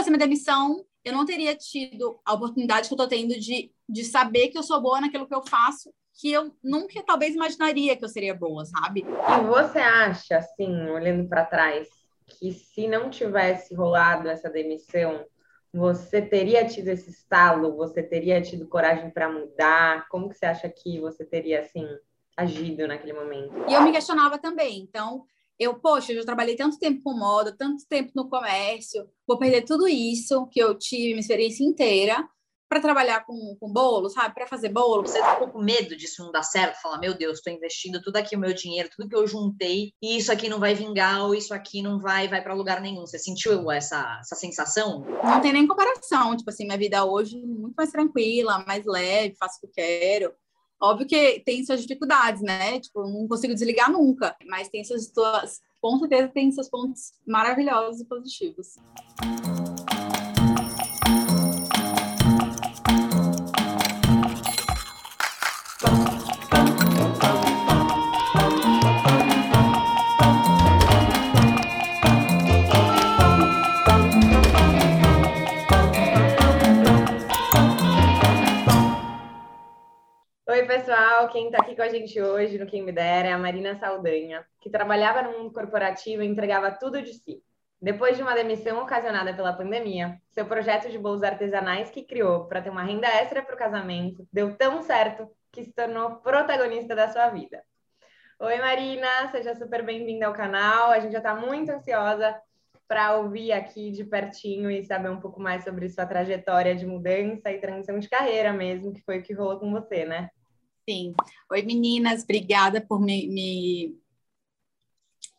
fosse uma demissão, eu não teria tido a oportunidade que eu estou tendo de, de saber que eu sou boa naquilo que eu faço, que eu nunca talvez imaginaria que eu seria boa, sabe? E você acha, assim, olhando para trás, que se não tivesse rolado essa demissão, você teria tido esse estalo? Você teria tido coragem para mudar? Como que você acha que você teria assim agido naquele momento? E eu me questionava também. Então, eu, poxa, eu já trabalhei tanto tempo com moda, tanto tempo no comércio, vou perder tudo isso que eu tive, minha experiência inteira, para trabalhar com, com bolo, sabe? Para fazer bolo. Você ficou com medo disso não dar certo? Falar, meu Deus, estou investindo tudo aqui o meu dinheiro, tudo que eu juntei, e isso aqui não vai vingar, ou isso aqui não vai, vai para lugar nenhum. Você sentiu essa, essa sensação? Não tem nem comparação. Tipo assim, minha vida hoje é muito mais tranquila, mais leve, faço o que eu quero. Óbvio que tem suas dificuldades, né? Tipo, não consigo desligar nunca, mas tem suas, suas com certeza tem seus pontos maravilhosos e positivos. Pessoal, quem está aqui com a gente hoje no Quem Me Dera é a Marina Saldanha, que trabalhava no mundo corporativo e entregava tudo de si. Depois de uma demissão ocasionada pela pandemia, seu projeto de bolos artesanais que criou para ter uma renda extra para o casamento deu tão certo que se tornou protagonista da sua vida. Oi, Marina, seja super bem-vinda ao canal. A gente já está muito ansiosa para ouvir aqui de pertinho e saber um pouco mais sobre sua trajetória de mudança e transição de carreira mesmo, que foi o que rolou com você, né? Sim. Oi, meninas, obrigada por me, me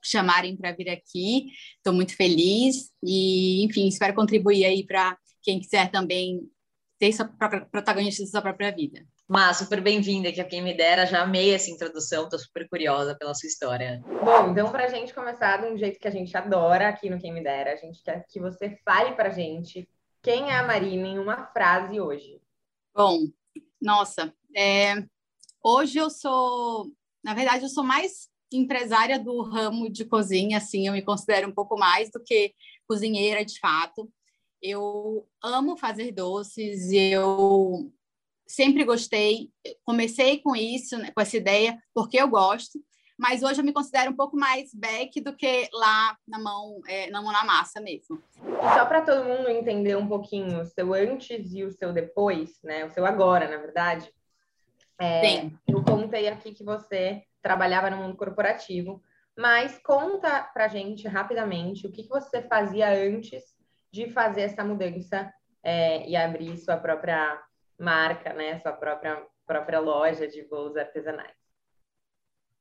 chamarem para vir aqui. Estou muito feliz e, enfim, espero contribuir aí para quem quiser também ter sua própria, protagonista da sua própria vida. Mas super bem-vinda, que a quem me dera, já amei essa introdução, estou super curiosa pela sua história. Bom, então para a gente começar de um jeito que a gente adora aqui no Quem Me Dera, a gente quer que você fale para a gente quem é a Marina em uma frase hoje. Bom, nossa, é, Hoje eu sou, na verdade, eu sou mais empresária do ramo de cozinha, assim, eu me considero um pouco mais do que cozinheira de fato. Eu amo fazer doces, eu sempre gostei, comecei com isso, né, com essa ideia, porque eu gosto, mas hoje eu me considero um pouco mais back do que lá na mão, é, na mão na massa mesmo. E só para todo mundo entender um pouquinho o seu antes e o seu depois, né? O seu agora, na verdade. É, eu contei aqui que você trabalhava no mundo corporativo, mas conta pra gente rapidamente o que, que você fazia antes de fazer essa mudança é, e abrir sua própria marca, né? Sua própria, própria loja de bolos artesanais.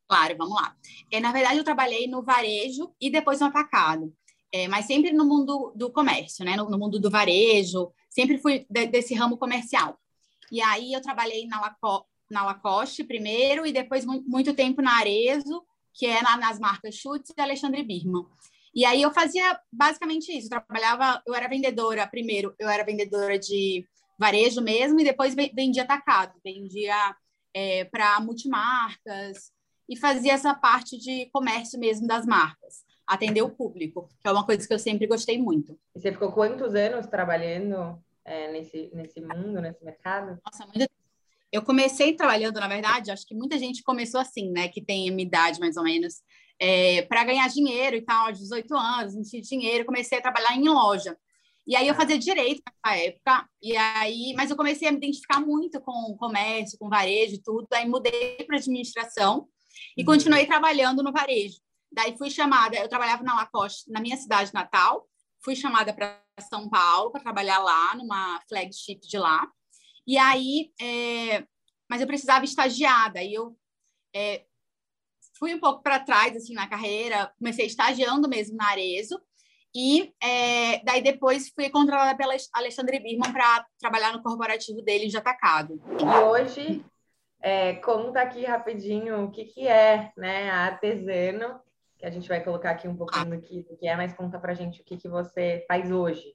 Claro, vamos lá. É, na verdade, eu trabalhei no varejo e depois no atacado, é, mas sempre no mundo do comércio, né? No, no mundo do varejo, sempre fui de, desse ramo comercial. E aí eu trabalhei na Lacoste, na Lacoste primeiro e depois muito tempo na Arezo, que é na, nas marcas Schutz e Alexandre Birman. E aí eu fazia basicamente isso, eu trabalhava, eu era vendedora, primeiro eu era vendedora de varejo mesmo e depois vendia atacado, vendia é, para multimarcas e fazia essa parte de comércio mesmo das marcas, atender o público, que é uma coisa que eu sempre gostei muito. E você ficou quantos anos trabalhando é, nesse, nesse mundo, nesse mercado? Nossa, muito eu comecei trabalhando, na verdade, acho que muita gente começou assim, né? Que tem a minha idade, mais ou menos, é, para ganhar dinheiro e tal, aos 18 anos, não tinha dinheiro, comecei a trabalhar em loja. E aí eu fazia direito nessa época, e aí, mas eu comecei a me identificar muito com o comércio, com varejo e tudo, aí mudei para administração e uhum. continuei trabalhando no varejo. Daí fui chamada, eu trabalhava na Lacoste, na minha cidade natal, fui chamada para São Paulo para trabalhar lá numa flagship de lá. E aí, é, mas eu precisava estagiar, daí eu é, fui um pouco para trás assim na carreira, comecei estagiando mesmo na Arezo, e é, daí depois fui contratada pela Alexandre Birman para trabalhar no corporativo dele de atacado. E hoje, é, conta aqui rapidinho o que, que é né, a artesano, que a gente vai colocar aqui um pouquinho do que, do que é, mas conta para gente o que, que você faz hoje.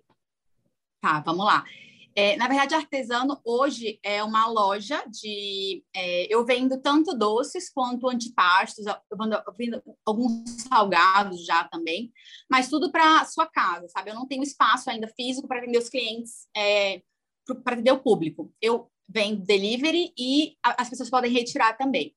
Tá, vamos lá. É, na verdade, Artesano hoje é uma loja de. É, eu vendo tanto doces quanto antipastos, eu vendo, eu vendo alguns salgados já também, mas tudo para sua casa, sabe? Eu não tenho espaço ainda físico para atender os clientes, é, para atender o público. Eu vendo delivery e a, as pessoas podem retirar também.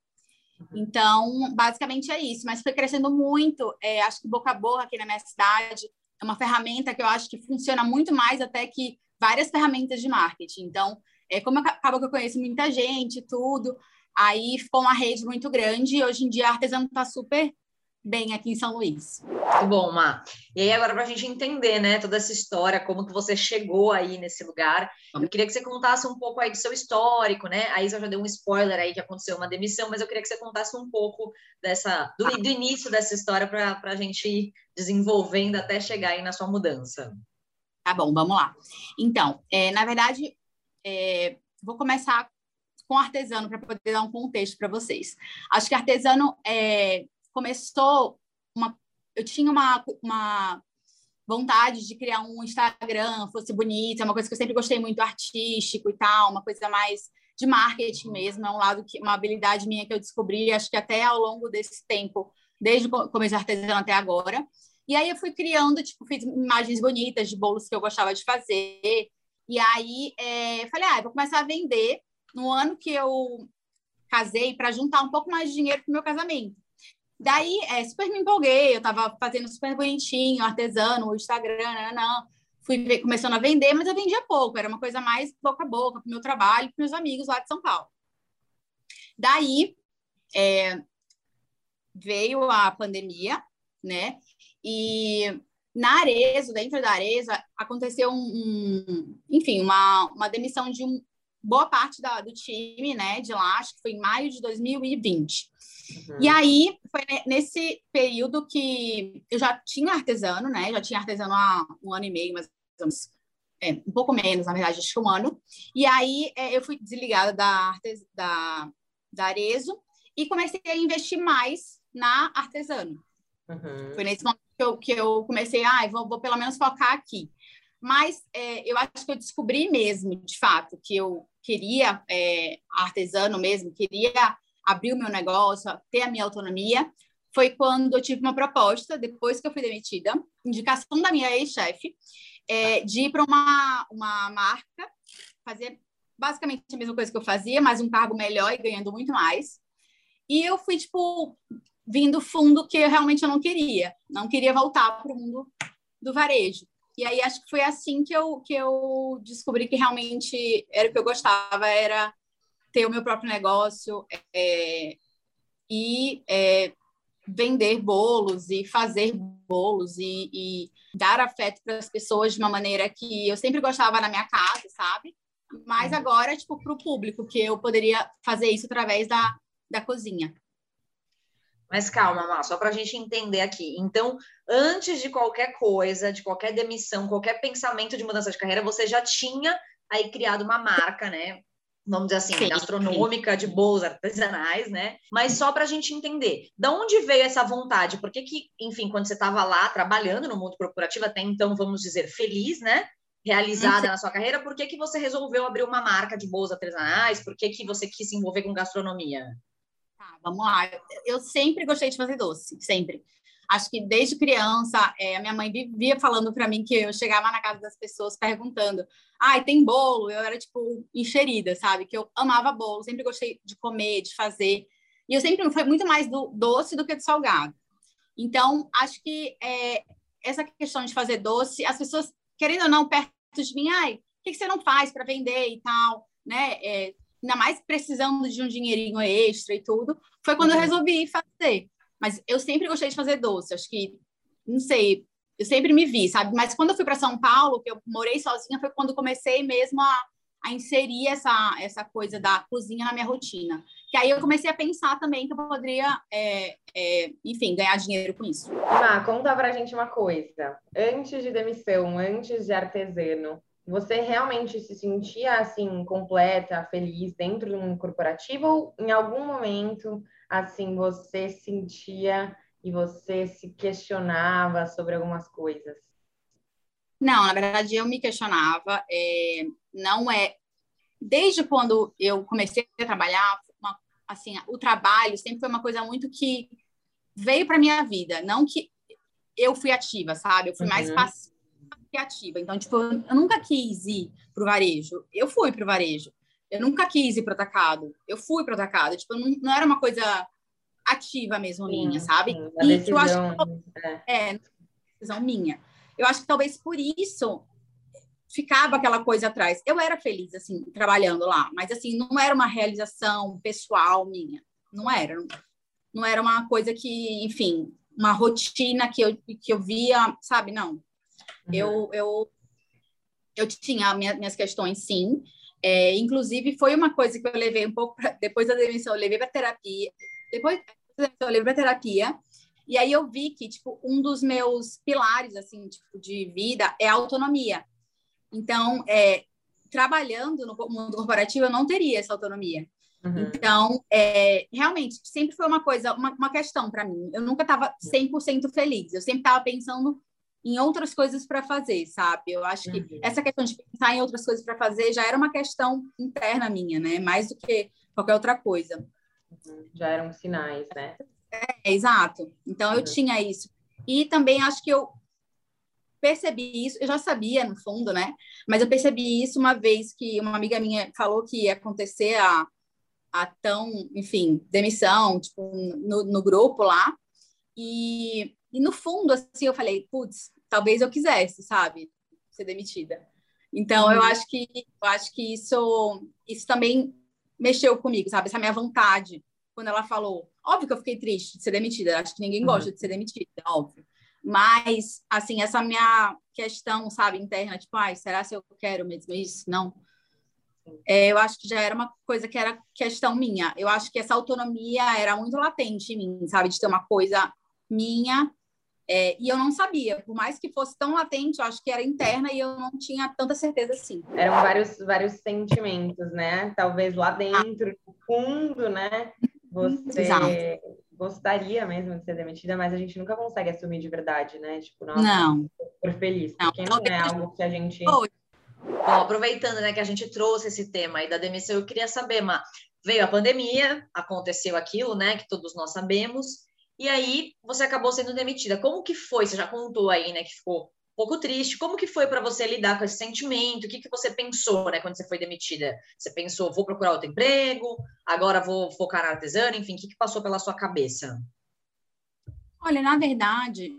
Então, basicamente é isso, mas foi crescendo muito. É, acho que boca a boca aqui na minha cidade é uma ferramenta que eu acho que funciona muito mais até que várias ferramentas de marketing. Então, é, como acaba que eu conheço muita gente, tudo, aí ficou uma rede muito grande e hoje em dia a artesano está super bem aqui em São Luís. Muito bom, Má. E aí, agora, para a gente entender, né, toda essa história, como que você chegou aí nesse lugar, eu queria que você contasse um pouco aí do seu histórico, né? A Isa já deu um spoiler aí que aconteceu uma demissão, mas eu queria que você contasse um pouco dessa, do, do início dessa história para a gente ir desenvolvendo até chegar aí na sua mudança. Tá bom, vamos lá. Então, é, na verdade, é, vou começar com artesano para poder dar um contexto para vocês. Acho que artesano é, começou uma. Eu tinha uma, uma vontade de criar um Instagram, fosse bonito, é uma coisa que eu sempre gostei muito, artístico e tal, uma coisa mais de marketing mesmo, é um lado que uma habilidade minha que eu descobri, acho que até ao longo desse tempo, desde o começo de artesano até agora. E aí eu fui criando, tipo, fiz imagens bonitas de bolos que eu gostava de fazer. E aí é, falei, ah, vou começar a vender no ano que eu casei para juntar um pouco mais de dinheiro para meu casamento. Daí, é, super me empolguei, eu estava fazendo super bonitinho, artesano, o Instagram, não. Fui ver, começando a vender, mas eu vendia pouco, era uma coisa mais boca a boca, para meu trabalho, para meus amigos lá de São Paulo. Daí, é, veio a pandemia, né? E na Arezzo, dentro da Arezzo, aconteceu um, um, enfim, uma, uma demissão de um, boa parte da, do time, né, de lá, acho que foi em maio de 2020. Uhum. E aí, foi nesse período que eu já tinha artesano, né, já tinha artesano há um ano e meio, menos, é, um pouco menos, na verdade, acho que um ano. E aí, é, eu fui desligada da, da, da Arezzo e comecei a investir mais na artesano. Uhum. Foi nesse momento eu, que eu comecei, ah, vou, vou pelo menos focar aqui. Mas é, eu acho que eu descobri mesmo, de fato, que eu queria é, artesano mesmo, queria abrir o meu negócio, ter a minha autonomia, foi quando eu tive uma proposta, depois que eu fui demitida, indicação da minha ex-chefe, é, de ir para uma, uma marca, fazer basicamente a mesma coisa que eu fazia, mas um cargo melhor e ganhando muito mais. E eu fui, tipo, vindo fundo que eu realmente não queria. Não queria voltar para o mundo do varejo. E aí acho que foi assim que eu, que eu descobri que realmente era o que eu gostava, era ter o meu próprio negócio é, e é, vender bolos e fazer bolos e, e dar afeto para as pessoas de uma maneira que eu sempre gostava na minha casa, sabe? Mas uhum. agora, tipo, para o público, que eu poderia fazer isso através da, da cozinha. Mas calma, Má, só para a gente entender aqui. Então, antes de qualquer coisa, de qualquer demissão, qualquer pensamento de mudança de carreira, você já tinha aí criado uma marca, né? Vamos dizer assim, sim, gastronômica, sim. de bolos artesanais, né? Mas só para a gente entender, da onde veio essa vontade? Por que, que enfim, quando você estava lá trabalhando no mundo corporativo, até então, vamos dizer, feliz, né? Realizada sim. na sua carreira, por que, que você resolveu abrir uma marca de bolos artesanais? Por que, que você quis se envolver com gastronomia? Vamos lá. Eu sempre gostei de fazer doce, sempre. Acho que desde criança, é, a minha mãe vivia falando para mim que eu chegava na casa das pessoas perguntando: ai, ah, tem bolo? Eu era, tipo, encherida, sabe? Que eu amava bolo, sempre gostei de comer, de fazer. E eu sempre fui muito mais do doce do que do salgado. Então, acho que é, essa questão de fazer doce, as pessoas, querendo ou não, perto de mim, ai, o que, que você não faz para vender e tal, né? É, ainda mais precisando de um dinheirinho extra e tudo, foi quando uhum. eu resolvi fazer. Mas eu sempre gostei de fazer doce, acho que, não sei, eu sempre me vi, sabe? Mas quando eu fui para São Paulo, que eu morei sozinha, foi quando comecei mesmo a, a inserir essa, essa coisa da cozinha na minha rotina. Que aí eu comecei a pensar também que eu poderia, é, é, enfim, ganhar dinheiro com isso. Má, conta pra gente uma coisa. Antes de demissão, antes de artesano, você realmente se sentia assim completa, feliz dentro de um corporativo ou em algum momento assim você sentia e você se questionava sobre algumas coisas? Não, na verdade eu me questionava. É, não é. Desde quando eu comecei a trabalhar, uma, assim, o trabalho sempre foi uma coisa muito que veio para minha vida, não que eu fui ativa, sabe? Eu fui uhum. mais passiva que ativa. Então, tipo, eu nunca quis ir pro varejo. Eu fui pro varejo. Eu nunca quis ir pro atacado. Eu fui pro atacado. Tipo, não, não era uma coisa ativa mesmo sim, minha, sabe? Sim, e decisão, eu acho que, é. é, decisão minha. Eu acho que talvez por isso ficava aquela coisa atrás. Eu era feliz, assim, trabalhando lá, mas, assim, não era uma realização pessoal minha. Não era. Não era uma coisa que, enfim, uma rotina que eu, que eu via, sabe? Não. Uhum. Eu, eu, eu tinha minha, minhas questões, sim. É, inclusive, foi uma coisa que eu levei um pouco, pra, depois da demissão, eu levei para terapia. Depois da demissão, eu levei para terapia. E aí eu vi que, tipo, um dos meus pilares, assim, tipo, de vida é a autonomia. Então, é, trabalhando no mundo corporativo, eu não teria essa autonomia. Uhum. Então, é, realmente, sempre foi uma coisa, uma, uma questão para mim. Eu nunca estava 100% feliz. Eu sempre estava pensando em outras coisas para fazer, sabe? Eu acho que uhum. essa questão de pensar em outras coisas para fazer já era uma questão interna minha, né? Mais do que qualquer outra coisa. Uhum. Já eram sinais, né? É, exato. Então, eu uhum. tinha isso. E também acho que eu percebi isso, eu já sabia, no fundo, né? Mas eu percebi isso uma vez que uma amiga minha falou que ia acontecer a, a tão, enfim, demissão, tipo, no, no grupo lá. E, e no fundo, assim, eu falei, putz, talvez eu quisesse, sabe? Ser demitida. Então, uhum. eu acho que eu acho que isso, isso também mexeu comigo, sabe? Essa minha vontade. Quando ela falou, óbvio que eu fiquei triste de ser demitida, acho que ninguém uhum. gosta de ser demitida, óbvio. Mas, assim, essa minha questão, sabe, interna, tipo, ai, será se eu quero mesmo isso? Não. É, eu acho que já era uma coisa que era questão minha. Eu acho que essa autonomia era muito latente em mim, sabe, de ter uma coisa minha. É, e eu não sabia, por mais que fosse tão latente, eu acho que era interna e eu não tinha tanta certeza assim. Eram vários, vários sentimentos, né? Talvez lá dentro, no fundo, né? Você Exato gostaria mesmo de ser demitida, mas a gente nunca consegue assumir de verdade, né? Tipo, nossa, não. por feliz, não, porque não, é algo que a gente. Bom, aproveitando, né, que a gente trouxe esse tema aí da demissão, eu queria saber, Ma, veio a pandemia, aconteceu aquilo, né, que todos nós sabemos, e aí você acabou sendo demitida. Como que foi? Você já contou aí, né, que ficou pouco triste. Como que foi para você lidar com esse sentimento? O que, que você pensou, né, quando você foi demitida? Você pensou, vou procurar outro emprego, agora vou focar na artesana, enfim, o que, que passou pela sua cabeça? Olha, na verdade,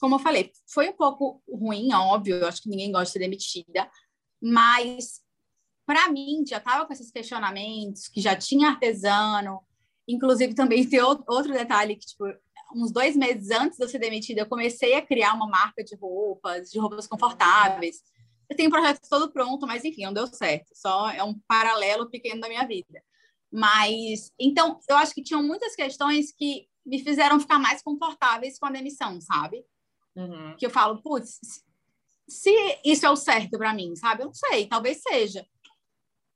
como eu falei, foi um pouco ruim, óbvio, eu acho que ninguém gosta de ser demitida, mas para mim já estava com esses questionamentos, que já tinha artesano, inclusive também tem outro detalhe que, tipo, uns dois meses antes de eu ser demitida, eu comecei a criar uma marca de roupas, de roupas confortáveis. Eu tenho um projeto todo pronto, mas enfim, não deu certo. Só é um paralelo pequeno da minha vida. Mas, então, eu acho que tinham muitas questões que me fizeram ficar mais confortáveis com a demissão, sabe? Uhum. Que eu falo, putz, se isso é o certo para mim, sabe? Eu não sei, talvez seja.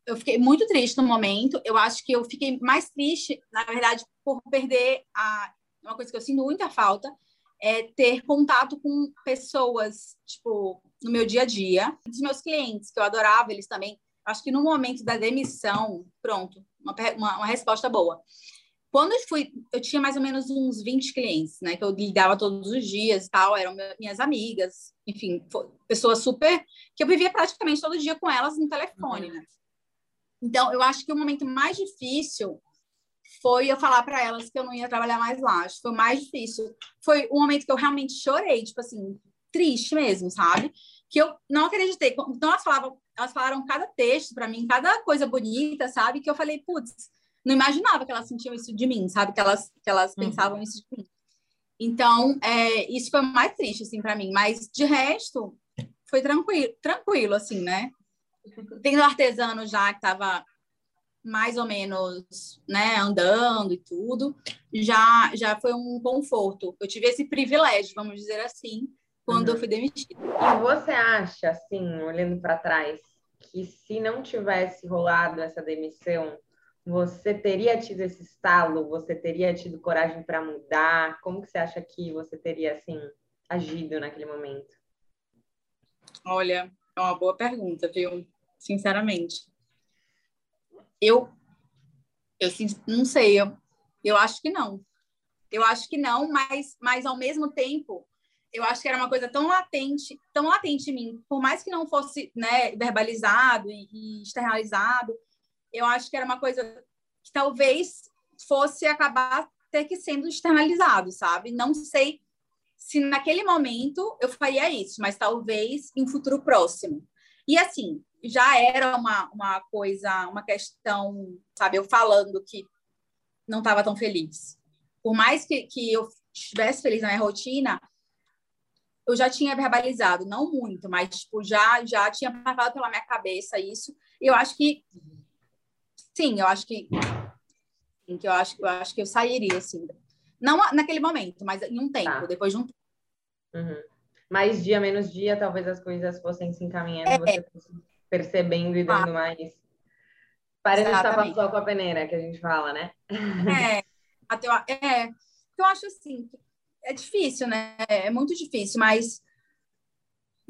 Eu fiquei muito triste no momento. Eu acho que eu fiquei mais triste, na verdade, por perder a uma coisa que eu sinto muita falta é ter contato com pessoas, tipo, no meu dia a dia, dos meus clientes, que eu adorava, eles também. Acho que no momento da demissão, pronto, uma, uma, uma resposta boa. Quando eu fui, eu tinha mais ou menos uns 20 clientes, né, que eu lidava todos os dias e tal, eram minhas amigas, enfim, pessoas super. que eu vivia praticamente todo dia com elas no telefone, uhum. né? Então, eu acho que o momento mais difícil foi eu falar para elas que eu não ia trabalhar mais lá. Acho que foi mais difícil. Foi um momento que eu realmente chorei, tipo assim, triste mesmo, sabe? Que eu não acreditei. Então elas falavam, elas falaram cada texto para mim, cada coisa bonita, sabe? Que eu falei, putz, não imaginava que elas sentiam isso de mim, sabe? Que elas que elas uhum. pensavam isso de mim. Então, é, isso foi mais triste assim para mim, mas de resto foi tranquilo, tranquilo assim, né? Tendo artesano já que estava mais ou menos, né, andando e tudo, já já foi um conforto. Eu tive esse privilégio, vamos dizer assim, quando uhum. eu fui demitida. E você acha, assim, olhando para trás, que se não tivesse rolado essa demissão, você teria tido esse estalo? Você teria tido coragem para mudar? Como que você acha que você teria assim agido naquele momento? Olha, É uma boa pergunta, viu? Sinceramente. Eu, eu não sei, eu, eu acho que não. Eu acho que não, mas, mas ao mesmo tempo, eu acho que era uma coisa tão latente, tão latente em mim, por mais que não fosse né, verbalizado e, e externalizado, eu acho que era uma coisa que talvez fosse acabar ter que sendo externalizado, sabe? Não sei se naquele momento eu faria isso, mas talvez em um futuro próximo. E assim, já era uma, uma coisa, uma questão, sabe, eu falando que não estava tão feliz. Por mais que, que eu estivesse feliz na minha rotina, eu já tinha verbalizado, não muito, mas tipo, já, já tinha passado pela minha cabeça isso. E eu acho que, sim, eu acho que, sim, que eu acho, eu acho que eu sairia, assim. Não naquele momento, mas em um tempo, tá. depois de um tempo. Uhum. Mais dia, menos dia, talvez as coisas fossem se encaminhando, é. você fosse percebendo e dando ah. mais. Parece estar só com a peneira, que a gente fala, né? É, até, é, eu acho assim, é difícil, né? É muito difícil, mas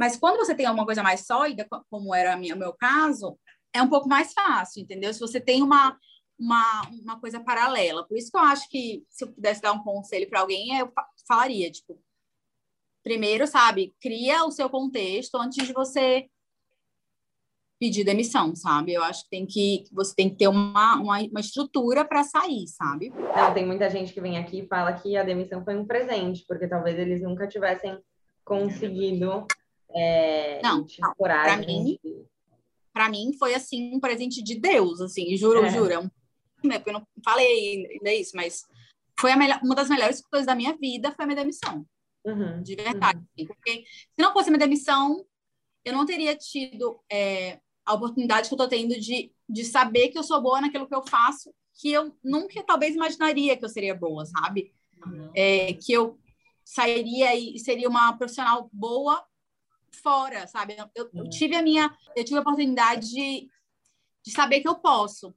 mas quando você tem uma coisa mais sólida, como era o meu caso, é um pouco mais fácil, entendeu? Se você tem uma, uma, uma coisa paralela. Por isso que eu acho que se eu pudesse dar um conselho para alguém, eu falaria, tipo, primeiro, sabe, cria o seu contexto antes de você pedir demissão, sabe? Eu acho que tem que você tem que ter uma, uma, uma estrutura para sair, sabe? Não, tem muita gente que vem aqui e fala que a demissão foi um presente, porque talvez eles nunca tivessem conseguido é, não, não para mim para mim foi assim um presente de Deus, assim, juro, é. juro, é um, né, eu não falei ainda isso, mas foi melhor, uma das melhores coisas da minha vida foi a minha demissão. Uhum, de verdade. Uhum. Porque se não fosse a minha demissão, eu não teria tido é, a oportunidade que eu estou tendo de, de saber que eu sou boa naquilo que eu faço, que eu nunca talvez imaginaria que eu seria boa, sabe? Uhum. É, que eu sairia e seria uma profissional boa fora, sabe? Eu, eu, eu, uhum. tive a minha, eu tive a oportunidade de, de saber que eu posso,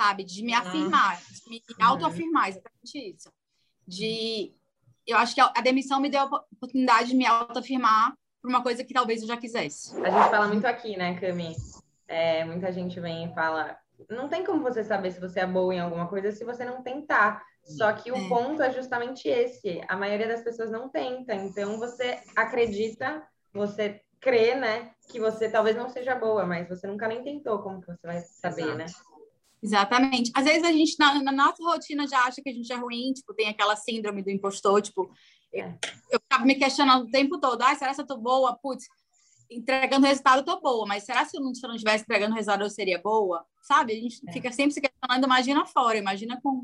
sabe? De me afirmar, de me uhum. autoafirmar, exatamente isso. De, eu acho que a, a demissão me deu a oportunidade de me autoafirmar por uma coisa que talvez eu já quisesse. A gente fala muito aqui, né, Cami? É, muita gente vem e fala: não tem como você saber se você é boa em alguma coisa se você não tentar. Só que o é. ponto é justamente esse: a maioria das pessoas não tenta. Então você acredita, você crê, né, que você talvez não seja boa, mas você nunca nem tentou. Como que você vai saber, Exato. né? Exatamente. Às vezes a gente, na, na, nossa rotina, já acha que a gente é ruim, tipo, tem aquela síndrome do impostor, tipo, é. Eu ficava me questionando o tempo todo, ah, será que eu tô boa? Putz, entregando resultado eu tô boa, mas será que se eu não, se eu não estivesse entregando resultado eu seria boa? Sabe? A gente é. fica sempre se questionando, imagina fora, imagina com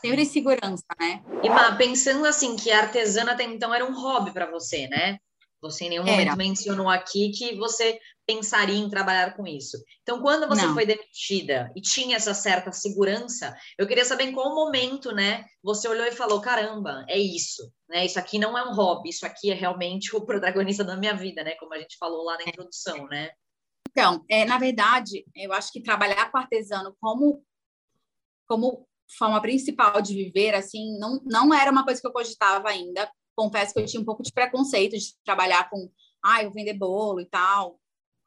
sempre segurança, né? E Má, pensando assim que a artesana até então era um hobby para você, né? Você em nenhum era. momento mencionou aqui que você pensaria em trabalhar com isso. Então, quando você Não. foi demitida e tinha essa certa segurança, eu queria saber em qual momento, né, você olhou e falou: caramba, é isso, né? Isso aqui não é um hobby, isso aqui é realmente o protagonista da minha vida, né? Como a gente falou lá na introdução, né? Então, é, na verdade, eu acho que trabalhar com artesano como, como forma principal de viver, assim, não, não era uma coisa que eu cogitava ainda. Confesso que eu tinha um pouco de preconceito de trabalhar com, ah, eu vou vender bolo e tal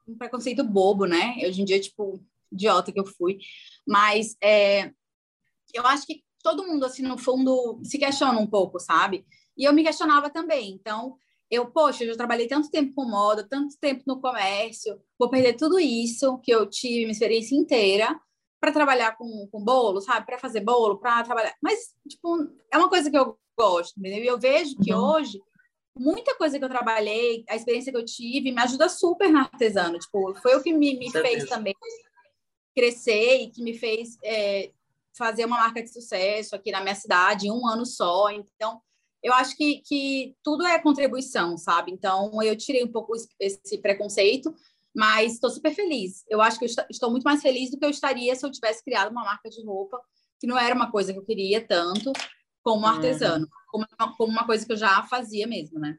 um preconceito bobo, né? Hoje em dia, tipo, idiota que eu fui. Mas é, eu acho que todo mundo, assim, no fundo, se questiona um pouco, sabe? E eu me questionava também. Então, eu, poxa, eu já trabalhei tanto tempo com moda, tanto tempo no comércio, vou perder tudo isso que eu tive, minha experiência inteira, para trabalhar com, com bolo, sabe? Para fazer bolo, para trabalhar. Mas, tipo, é uma coisa que eu gosto, entendeu? E eu vejo que uhum. hoje muita coisa que eu trabalhei, a experiência que eu tive, me ajuda super no artesano. Tipo, foi o que me, me fez também crescer e que me fez é, fazer uma marca de sucesso aqui na minha cidade em um ano só. Então, eu acho que, que tudo é contribuição, sabe? Então, eu tirei um pouco esse preconceito, mas estou super feliz. Eu acho que eu estou muito mais feliz do que eu estaria se eu tivesse criado uma marca de roupa, que não era uma coisa que eu queria tanto como artesano. Uhum como, como uma coisa que eu já fazia mesmo, né?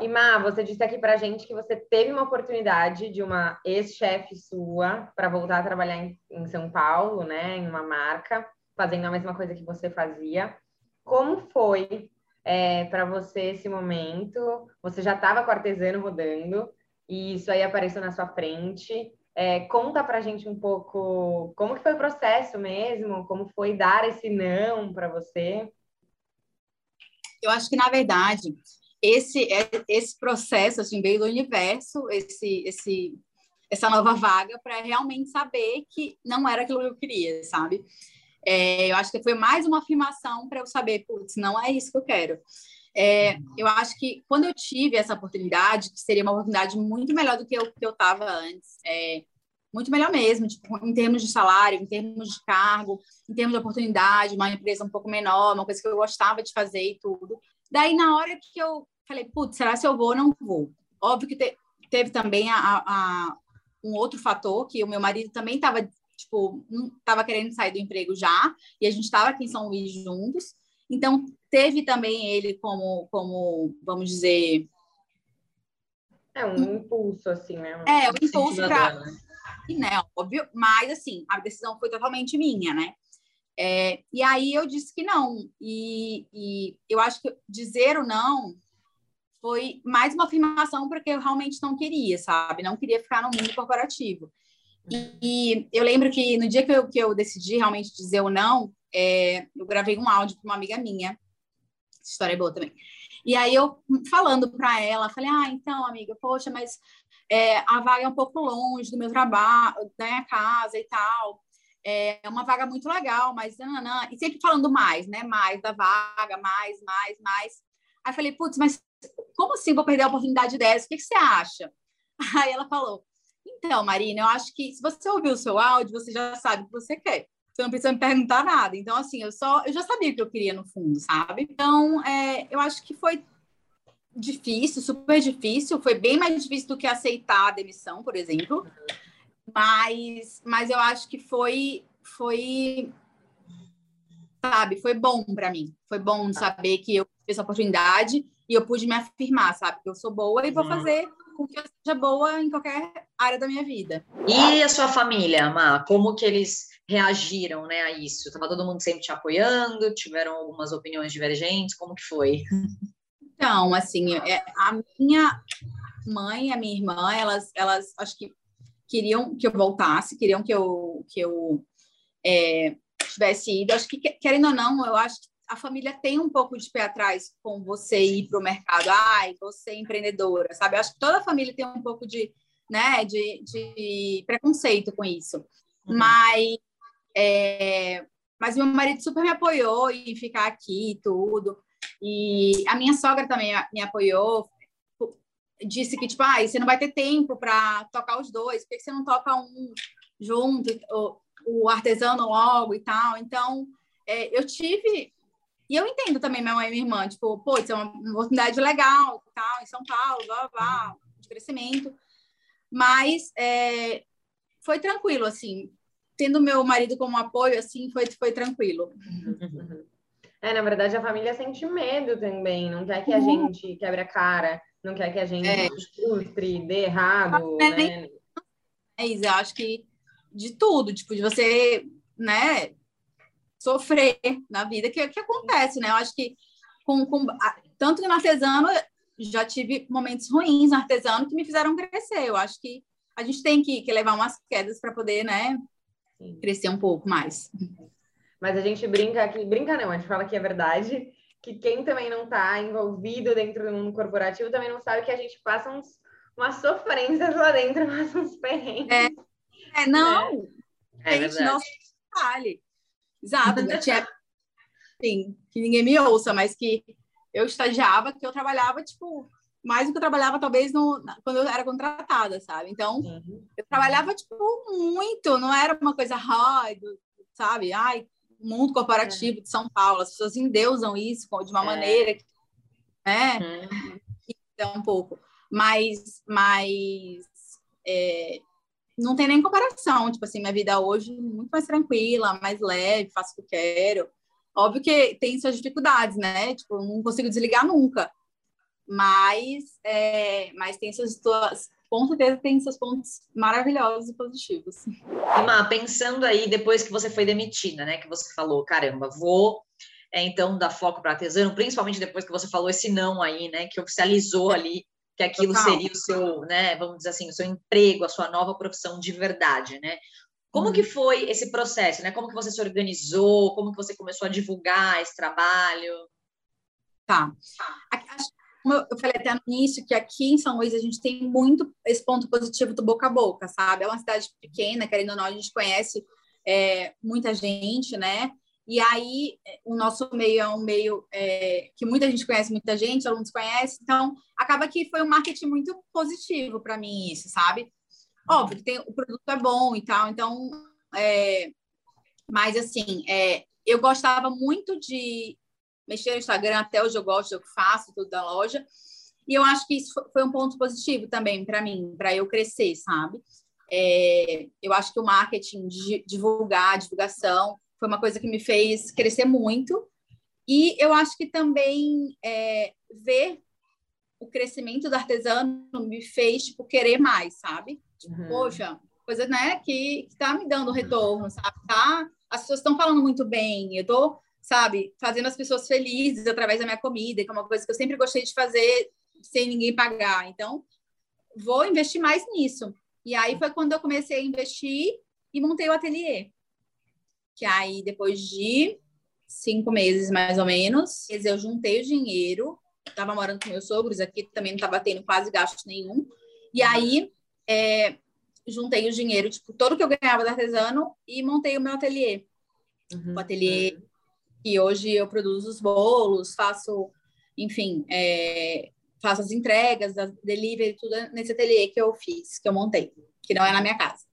E Má, você disse aqui pra gente que você teve uma oportunidade de uma ex-chefe sua para voltar a trabalhar em, em, São Paulo, né, em uma marca, fazendo a mesma coisa que você fazia. Como foi é, para você esse momento? Você já estava com o artesano rodando e isso aí apareceu na sua frente. É, conta pra gente um pouco como que foi o processo mesmo, como foi dar esse não para você. Eu acho que, na verdade, esse, é, esse processo assim, veio do universo, esse, esse, essa nova vaga, para realmente saber que não era aquilo que eu queria, sabe? É, eu acho que foi mais uma afirmação para eu saber, putz, não é isso que eu quero. É, eu acho que quando eu tive essa oportunidade, que seria uma oportunidade muito melhor do que eu que eu estava antes, é, muito melhor mesmo, tipo, em termos de salário, em termos de cargo, em termos de oportunidade, uma empresa um pouco menor, uma coisa que eu gostava de fazer e tudo. Daí, na hora que eu falei, putz, será se eu vou ou não vou? Óbvio que te, teve também a, a, um outro fator, que o meu marido também estava, tipo, estava querendo sair do emprego já, e a gente estava aqui em São Luís juntos, então, teve também ele como, como vamos dizer. É um impulso, assim, né? Um é, um impulso para. Né? né? Óbvio, mas assim, a decisão foi totalmente minha, né? É, e aí eu disse que não. E, e eu acho que dizer o não foi mais uma afirmação porque eu realmente não queria, sabe? Não queria ficar no mundo corporativo. E, e eu lembro que no dia que eu, que eu decidi realmente dizer o não, é, eu gravei um áudio para uma amiga minha. História é boa também. E aí eu falando para ela, falei: "Ah, então, amiga, poxa, mas é, a vaga é um pouco longe do meu trabalho, da minha casa e tal. É uma vaga muito legal, mas nananã. e sempre falando mais, né? Mais da vaga, mais, mais, mais. Aí eu falei: "Putz, mas como assim vou perder a oportunidade dessa? O que, que você acha?" Aí ela falou: "Então, Marina, eu acho que se você ouvir o seu áudio, você já sabe o que você quer." Você não precisa me perguntar nada. Então, assim, eu só eu já sabia o que eu queria no fundo, sabe? Então, é, eu acho que foi difícil, super difícil. Foi bem mais difícil do que aceitar a demissão, por exemplo. Mas, mas eu acho que foi, foi, sabe, foi bom para mim. Foi bom saber que eu tive essa oportunidade e eu pude me afirmar, sabe? Que eu sou boa e vou uhum. fazer com que eu seja boa em qualquer área da minha vida. E a sua família, Má? Como que eles reagiram né, a isso? Estava todo mundo sempre te apoiando? Tiveram algumas opiniões divergentes? Como que foi? Então, assim, é, a minha mãe e a minha irmã, elas, elas acho que queriam que eu voltasse, queriam que eu, que eu é, tivesse ido. Acho que, querendo ou não, eu acho que a família tem um pouco de pé atrás com você ir para o mercado. Ai, você é empreendedora, sabe? Eu acho que toda a família tem um pouco de, né, de, de preconceito com isso. Uhum. Mas é, mas meu marido super me apoiou em ficar aqui e tudo. E a minha sogra também me apoiou. Disse que, tipo, ah, você não vai ter tempo para tocar os dois, por que você não toca um junto, o, o artesano logo e tal? Então, é, eu tive. E eu entendo também minha mãe e minha irmã, tipo, pô, isso é uma oportunidade legal, tal, em São Paulo, blá, blá, de crescimento. Mas é, foi tranquilo, assim tendo meu marido como apoio, assim, foi, foi tranquilo. É, na verdade, a família sente medo também, não quer que a uhum. gente quebre a cara, não quer que a gente é. frustre, dê errado, é, né? É isso, eu acho que de tudo, tipo, de você, né, sofrer na vida, que, que acontece, né? Eu acho que com, com tanto no artesano, já tive momentos ruins no artesano que me fizeram crescer. Eu acho que a gente tem que, que levar umas quedas para poder, né, Sim. crescer um pouco mais. Mas a gente brinca aqui, brinca não, a gente fala que é verdade, que quem também não está envolvido dentro do mundo corporativo também não sabe que a gente passa uns, umas sofrências lá dentro, uns perrengues. É, é não, é, gente, é não vale. Exato, tinha, sim, que ninguém me ouça, mas que eu estagiava, que eu trabalhava, tipo, mais do que eu trabalhava, talvez, no, quando eu era contratada, sabe? Então, uhum. eu trabalhava, tipo, muito, não era uma coisa hard, sabe? Ai, mundo corporativo é. de São Paulo, as pessoas endeusam isso de uma é. maneira que, né? Uhum. É um pouco. Mas, mas é, não tem nem comparação. Tipo assim, minha vida hoje é muito mais tranquila, mais leve, faço o que eu quero. Óbvio que tem suas dificuldades, né? Tipo, não consigo desligar nunca mas, é, mas tem suas, com certeza tem seus pontos maravilhosos e positivos. Ima, pensando aí, depois que você foi demitida, né, que você falou, caramba, vou é, então dar foco para artesano, principalmente depois que você falou esse não aí, né, que oficializou ali que aquilo Total. seria o seu, né, vamos dizer assim, o seu emprego, a sua nova profissão de verdade, né? Como que uhum. foi esse processo, né? Como que você se organizou? Como que você começou a divulgar esse trabalho? Tá. Como eu falei até no início, que aqui em São Luís a gente tem muito esse ponto positivo do boca a boca, sabe? É uma cidade pequena, querendo ou não, a gente conhece é, muita gente, né? E aí, o nosso meio é um meio é, que muita gente conhece, muita gente, alunos conhecem, então acaba que foi um marketing muito positivo para mim, isso, sabe? Óbvio tem, o produto é bom e tal, então. É, mas, assim, é, eu gostava muito de mexer no Instagram, até hoje eu gosto, eu faço tudo da loja. E eu acho que isso foi um ponto positivo também para mim, para eu crescer, sabe? É, eu acho que o marketing, divulgar, divulgação, foi uma coisa que me fez crescer muito. E eu acho que também é, ver o crescimento do artesano me fez tipo, querer mais, sabe? Tipo, uhum. poxa, coisa né, que, está me dando retorno, sabe? Tá? As pessoas estão falando muito bem, eu estou, sabe, fazendo as pessoas felizes através da minha comida, que é uma coisa que eu sempre gostei de fazer sem ninguém pagar. Então, vou investir mais nisso. E aí foi quando eu comecei a investir e montei o ateliê. Que aí, depois de cinco meses, mais ou menos, eu juntei o dinheiro, estava morando com meus sogros aqui, também não estava tendo quase gasto nenhum. E aí, é, juntei o dinheiro, tipo, todo que eu ganhava do artesano e montei o meu ateliê. Uhum. O ateliê que hoje eu produzo os bolos, faço, enfim, é, faço as entregas, as delivery, tudo nesse ateliê que eu fiz, que eu montei, que não é na minha casa.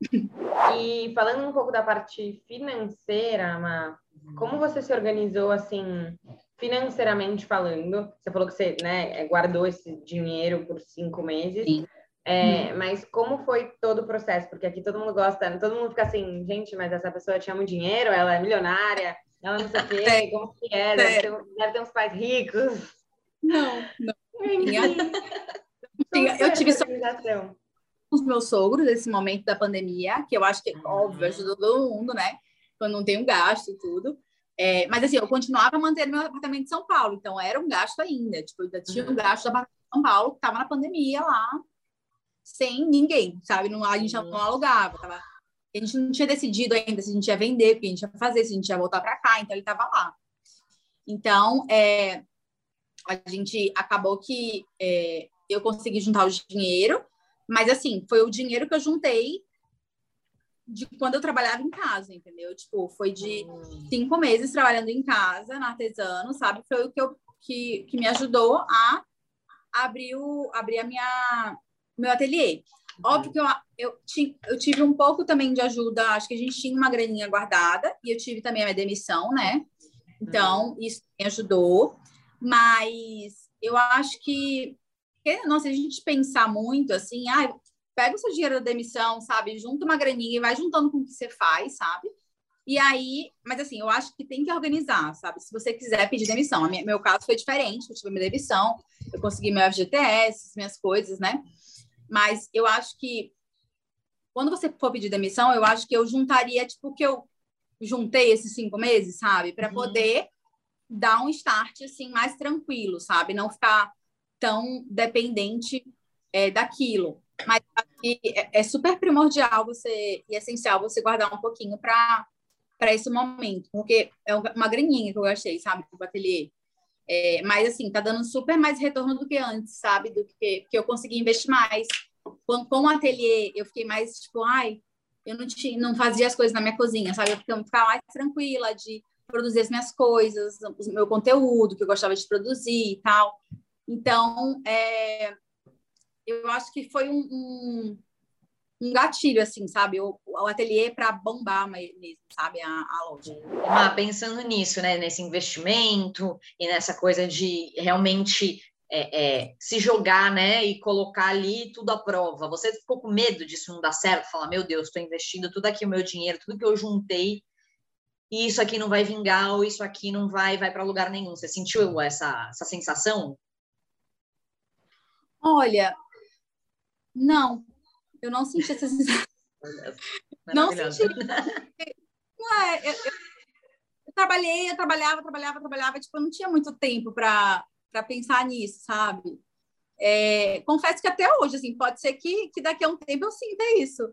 E falando um pouco da parte financeira, Ma, como você se organizou assim, financeiramente falando? Você falou que você né, guardou esse dinheiro por cinco meses. Sim. É, hum. Mas como foi todo o processo? Porque aqui todo mundo gosta, todo mundo fica assim, gente, mas essa pessoa tinha muito dinheiro, ela é milionária, ela não sei o quê, como que é? Deve ter, deve ter uns pais ricos. Não, não. eu tive só os meus sogros nesse momento da pandemia, que eu acho que, óbvio, ajudou todo mundo, né? Quando não tem um gasto e tudo. É, mas assim, eu continuava mantendo meu apartamento em São Paulo, então era um gasto ainda. Tipo, ainda tinha um uhum. gasto em São Paulo, que estava na pandemia lá, sem ninguém, sabe? Não, a gente não alugava, tava... a gente não tinha decidido ainda se a gente ia vender, o que a gente ia fazer, se a gente ia voltar para cá, então ele estava lá. Então, é, a gente acabou que é, eu consegui juntar o dinheiro, mas assim, foi o dinheiro que eu juntei de quando eu trabalhava em casa, entendeu? Tipo, foi de cinco meses trabalhando em casa, na artesano, sabe? Foi o que, eu, que, que me ajudou a abrir, o, abrir a minha, meu ateliê. Óbvio que eu, eu, eu tive um pouco também de ajuda, acho que a gente tinha uma graninha guardada, e eu tive também a minha demissão, né? Então, isso me ajudou. Mas eu acho que, nossa, se a gente pensar muito assim, ah, pega o seu dinheiro da demissão, sabe? Junta uma graninha e vai juntando com o que você faz, sabe? E aí, mas assim, eu acho que tem que organizar, sabe? Se você quiser pedir demissão. Minha, meu caso foi diferente, eu tive minha demissão, eu consegui meu FGTS, minhas coisas, né? Mas eu acho que quando você for pedir demissão, eu acho que eu juntaria, tipo, que eu juntei esses cinco meses, sabe? Para uhum. poder dar um start assim mais tranquilo, sabe? Não ficar tão dependente é, daquilo. Mas é, é super primordial você e essencial você guardar um pouquinho para para esse momento, porque é uma graninha que eu gastei, sabe, do ateliê. É, mas assim, tá dando super mais retorno do que antes, sabe? Do que, que eu consegui investir mais. Com, o ateliê, eu fiquei mais tipo, ai, eu não, tinha, não fazia as coisas na minha cozinha, sabe? Eu ficava mais tranquila de produzir as minhas coisas, o meu conteúdo que eu gostava de produzir e tal. Então, é, eu acho que foi um, um, um gatilho, assim, sabe? O, o ateliê para bombar mesmo, sabe? A, a loja. Ah, pensando nisso, né? Nesse investimento e nessa coisa de realmente é, é, se jogar, né, e colocar ali tudo à prova. Você ficou com medo disso não dar certo? Falar, meu Deus, estou investindo tudo aqui o meu dinheiro, tudo que eu juntei e isso aqui não vai vingar, ou isso aqui não vai, vai para lugar nenhum. Você sentiu essa, essa sensação? Olha, não, eu não senti essa sensação. não senti. Não é, eu, eu, eu, trabalhei, eu trabalhava, trabalhava, trabalhava, tipo, eu não tinha muito tempo para pensar nisso, sabe? É, confesso que até hoje, assim, pode ser que, que daqui a um tempo eu sinta isso.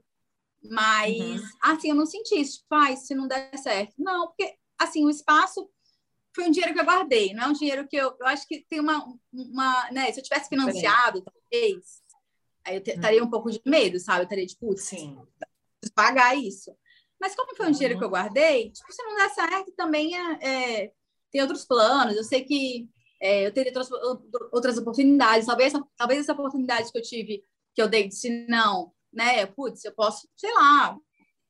Mas, uhum. assim, eu não senti isso. Tipo, ah, se não der certo. Não, porque, assim, o espaço foi um dinheiro que eu guardei, não é um dinheiro que eu... Eu acho que tem uma... uma né, se eu tivesse financiado, talvez, aí eu estaria um pouco de medo, sabe? Eu estaria, tipo, sim, pagar isso. Mas como foi um dinheiro que eu guardei, tipo, se não der certo, também é, é tem outros planos. Eu sei que é, eu teria outras, outras oportunidades. Talvez, talvez essa oportunidade que eu tive, que eu dei, se não, né? Putz, eu posso, sei lá,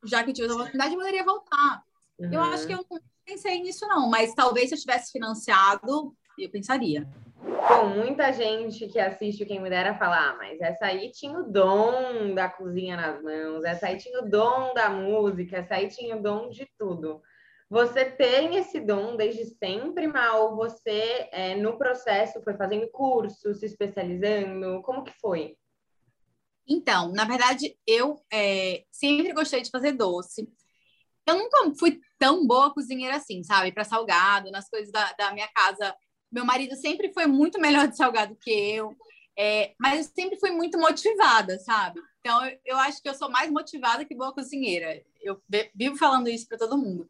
já que eu tive essa oportunidade, eu poderia voltar. Uhum. Eu acho que eu não pensei nisso, não, mas talvez se eu tivesse financiado, eu pensaria. Bom, muita gente que assiste Quem Me Dera fala, ah, mas essa aí tinha o dom da cozinha nas mãos, essa aí tinha o dom da música, essa aí tinha o dom de tudo. Você tem esse dom desde sempre, Mal? Você, é, no processo, foi fazendo curso, se especializando? Como que foi? Então, na verdade, eu é, sempre gostei de fazer doce. Eu nunca fui tão boa cozinheira assim, sabe? Para salgado, nas coisas da, da, minha casa. Meu marido sempre foi muito melhor de salgado que eu. É, mas eu sempre fui muito motivada, sabe? Então, eu, eu acho que eu sou mais motivada que boa cozinheira. Eu vivo falando isso para todo mundo.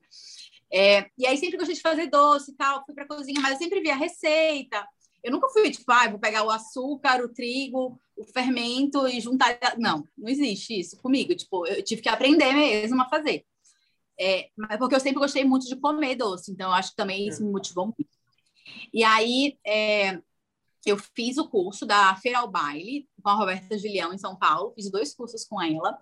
É, e aí sempre gostei de fazer doce e tal, fui para cozinha, mas eu sempre via receita. Eu nunca fui tipo, ah, vou pegar o açúcar, o trigo, o fermento e juntar. Não, não existe isso comigo. Tipo, eu tive que aprender mesmo a fazer. É, porque eu sempre gostei muito de comer doce, então eu acho que também isso me motivou muito. E aí é, eu fiz o curso da Feira ao Baile com a Roberta Julião em São Paulo, fiz dois cursos com ela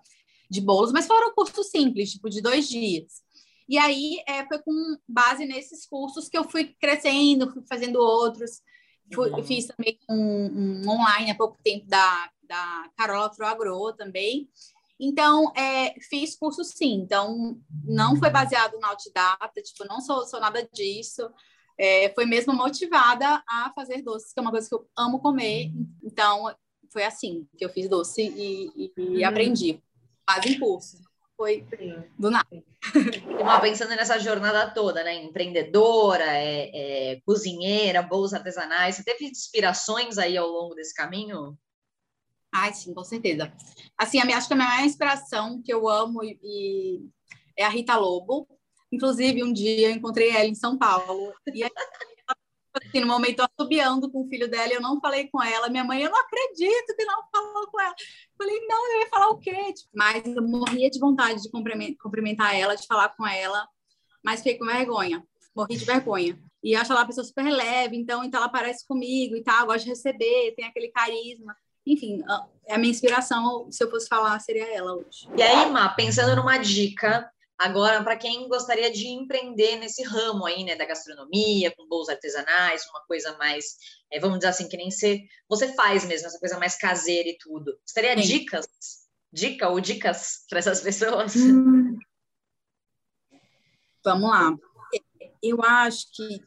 de bolos, mas foram cursos simples, tipo de dois dias. E aí é, foi com base nesses cursos que eu fui crescendo, fui fazendo outros. Fui, uhum. Fiz também um, um, online há pouco tempo da, da Carola Froagro também. Então, é, fiz curso sim. Então, não foi baseado na autodidata, tipo, não sou, sou nada disso. É, foi mesmo motivada a fazer doces, que é uma coisa que eu amo comer. Então, foi assim que eu fiz doce e, e, e uhum. aprendi. Fazem curso foi Sim. do nada. Uma, pensando nessa jornada toda, né? Empreendedora, é, é, cozinheira, bolos artesanais, você teve inspirações aí ao longo desse caminho? Ai, sim, com certeza. Assim, a minha, acho que a minha maior inspiração que eu amo e, e é a Rita Lobo. Inclusive, um dia eu encontrei ela em São Paulo. E aí, assim, no momento assobiando com o filho dela, eu não falei com ela. Minha mãe, eu não acredito que não falou com ela. Falei, não, eu ia falar o quê? Tipo, mas eu morria de vontade de cumprimentar ela, de falar com ela, mas fiquei com vergonha. Morri de vergonha. E acho ela uma pessoa super leve, então, então ela parece comigo e tal, gosta de receber, tem aquele carisma. Enfim, é a minha inspiração, se eu fosse falar, seria ela hoje. E aí, Má, pensando numa dica Agora, para quem gostaria de empreender nesse ramo aí, né, da gastronomia, com bolos artesanais, uma coisa mais, é, vamos dizer assim, que nem você, você faz mesmo, essa coisa mais caseira e tudo. Você teria Sim. dicas? Dica ou dicas para essas pessoas? Hum. Vamos lá. Eu acho que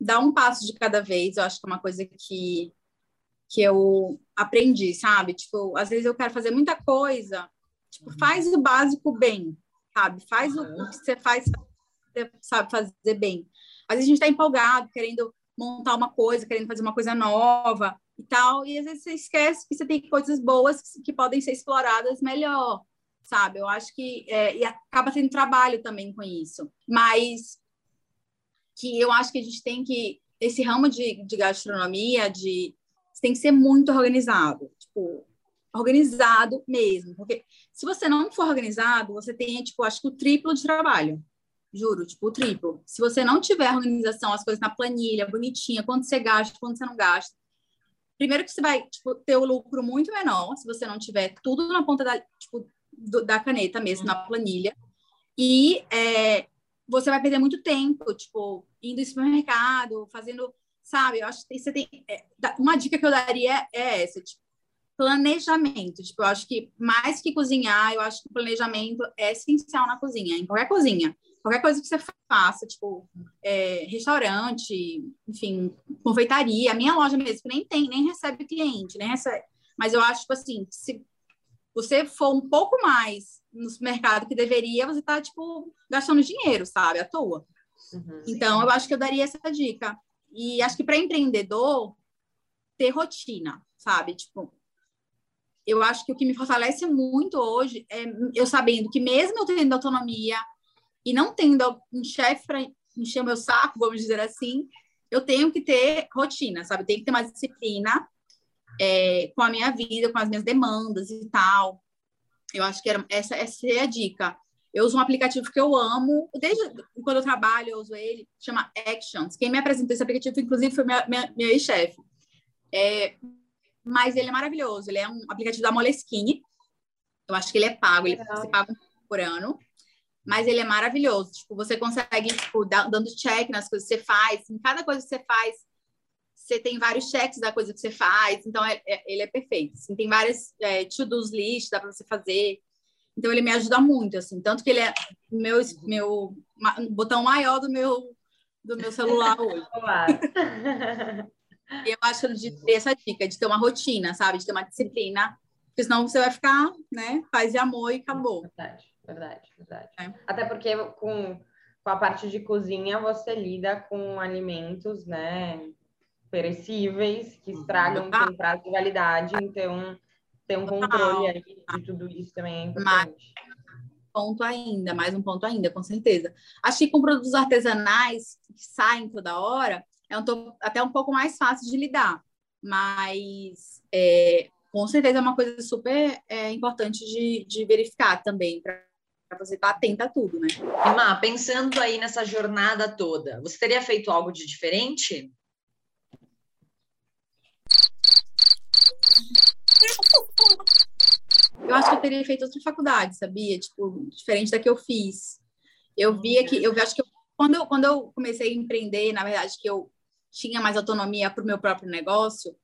dar um passo de cada vez, eu acho que é uma coisa que, que eu aprendi, sabe? Tipo, às vezes eu quero fazer muita coisa Tipo, faz o básico bem, sabe? Faz o que você faz, você sabe fazer bem. Às vezes a gente está empolgado, querendo montar uma coisa, querendo fazer uma coisa nova e tal, e às vezes você esquece que você tem coisas boas que, que podem ser exploradas melhor, sabe? Eu acho que é, e acaba tendo trabalho também com isso, mas que eu acho que a gente tem que esse ramo de, de gastronomia, de tem que ser muito organizado, tipo organizado mesmo, porque se você não for organizado, você tem, tipo, acho que o triplo de trabalho. Juro, tipo, o triplo. Se você não tiver organização, as coisas na planilha, bonitinha, quanto você gasta, quanto você não gasta. Primeiro que você vai, tipo, ter o lucro muito menor, se você não tiver tudo na ponta da, tipo, do, da caneta mesmo, na planilha. E é, você vai perder muito tempo, tipo, indo ao supermercado, fazendo, sabe? Eu acho que você tem... É, uma dica que eu daria é essa, tipo, planejamento. Tipo, eu acho que mais que cozinhar, eu acho que o planejamento é essencial na cozinha, em qualquer cozinha. Qualquer coisa que você faça, tipo, é, restaurante, enfim, confeitaria, a minha loja mesmo, que nem tem, nem recebe cliente, nem recebe. Mas eu acho, tipo assim, se você for um pouco mais no mercado que deveria, você tá, tipo, gastando dinheiro, sabe, à toa. Uhum, então, eu acho que eu daria essa dica. E acho que para empreendedor, ter rotina, sabe? Tipo, eu acho que o que me fortalece muito hoje é eu sabendo que mesmo eu tendo autonomia e não tendo um chefe para encher meu saco, vamos dizer assim, eu tenho que ter rotina, sabe? Eu tenho que ter mais disciplina é, com a minha vida, com as minhas demandas e tal. Eu acho que era, essa, essa é a dica. Eu uso um aplicativo que eu amo, desde quando eu trabalho, eu uso ele, chama Actions. Quem me apresentou esse aplicativo, inclusive, foi minha, minha, minha ex-chefe. É, mas ele é maravilhoso. Ele é um aplicativo da Moleskine. Eu acho que ele é pago, ele você paga por ano. Mas ele é maravilhoso. Tipo, você consegue, tipo, dando check nas coisas que você faz. Em cada coisa que você faz, você tem vários cheques da coisa que você faz. Então, é, é, ele é perfeito. Assim, tem várias é, to-dos list, dá para você fazer. Então ele me ajuda muito, assim, tanto que ele é meu meu botão maior do meu do meu celular hoje. eu acho de ter essa dica, de ter uma rotina, sabe, de ter uma disciplina, porque senão você vai ficar, né, paz e amor e acabou. Verdade, verdade, verdade. É. Até porque com com a parte de cozinha você lida com alimentos, né, perecíveis que estragam ah. com prazo de validade, então ter um controle aí de tudo isso também é importante. ponto ainda, mais um ponto ainda, com certeza. Acho que com produtos artesanais que saem toda hora, é um, até um pouco mais fácil de lidar, mas é, com certeza é uma coisa super é, importante de, de verificar também, para você estar tá atenta a tudo, né? Má, pensando aí nessa jornada toda, você teria feito algo de diferente? Eu acho que eu teria feito outra faculdade, sabia? Tipo, diferente da que eu fiz. Eu via que, eu acho que eu, quando, eu, quando eu comecei a empreender, na verdade, que eu tinha mais autonomia para o meu próprio negócio,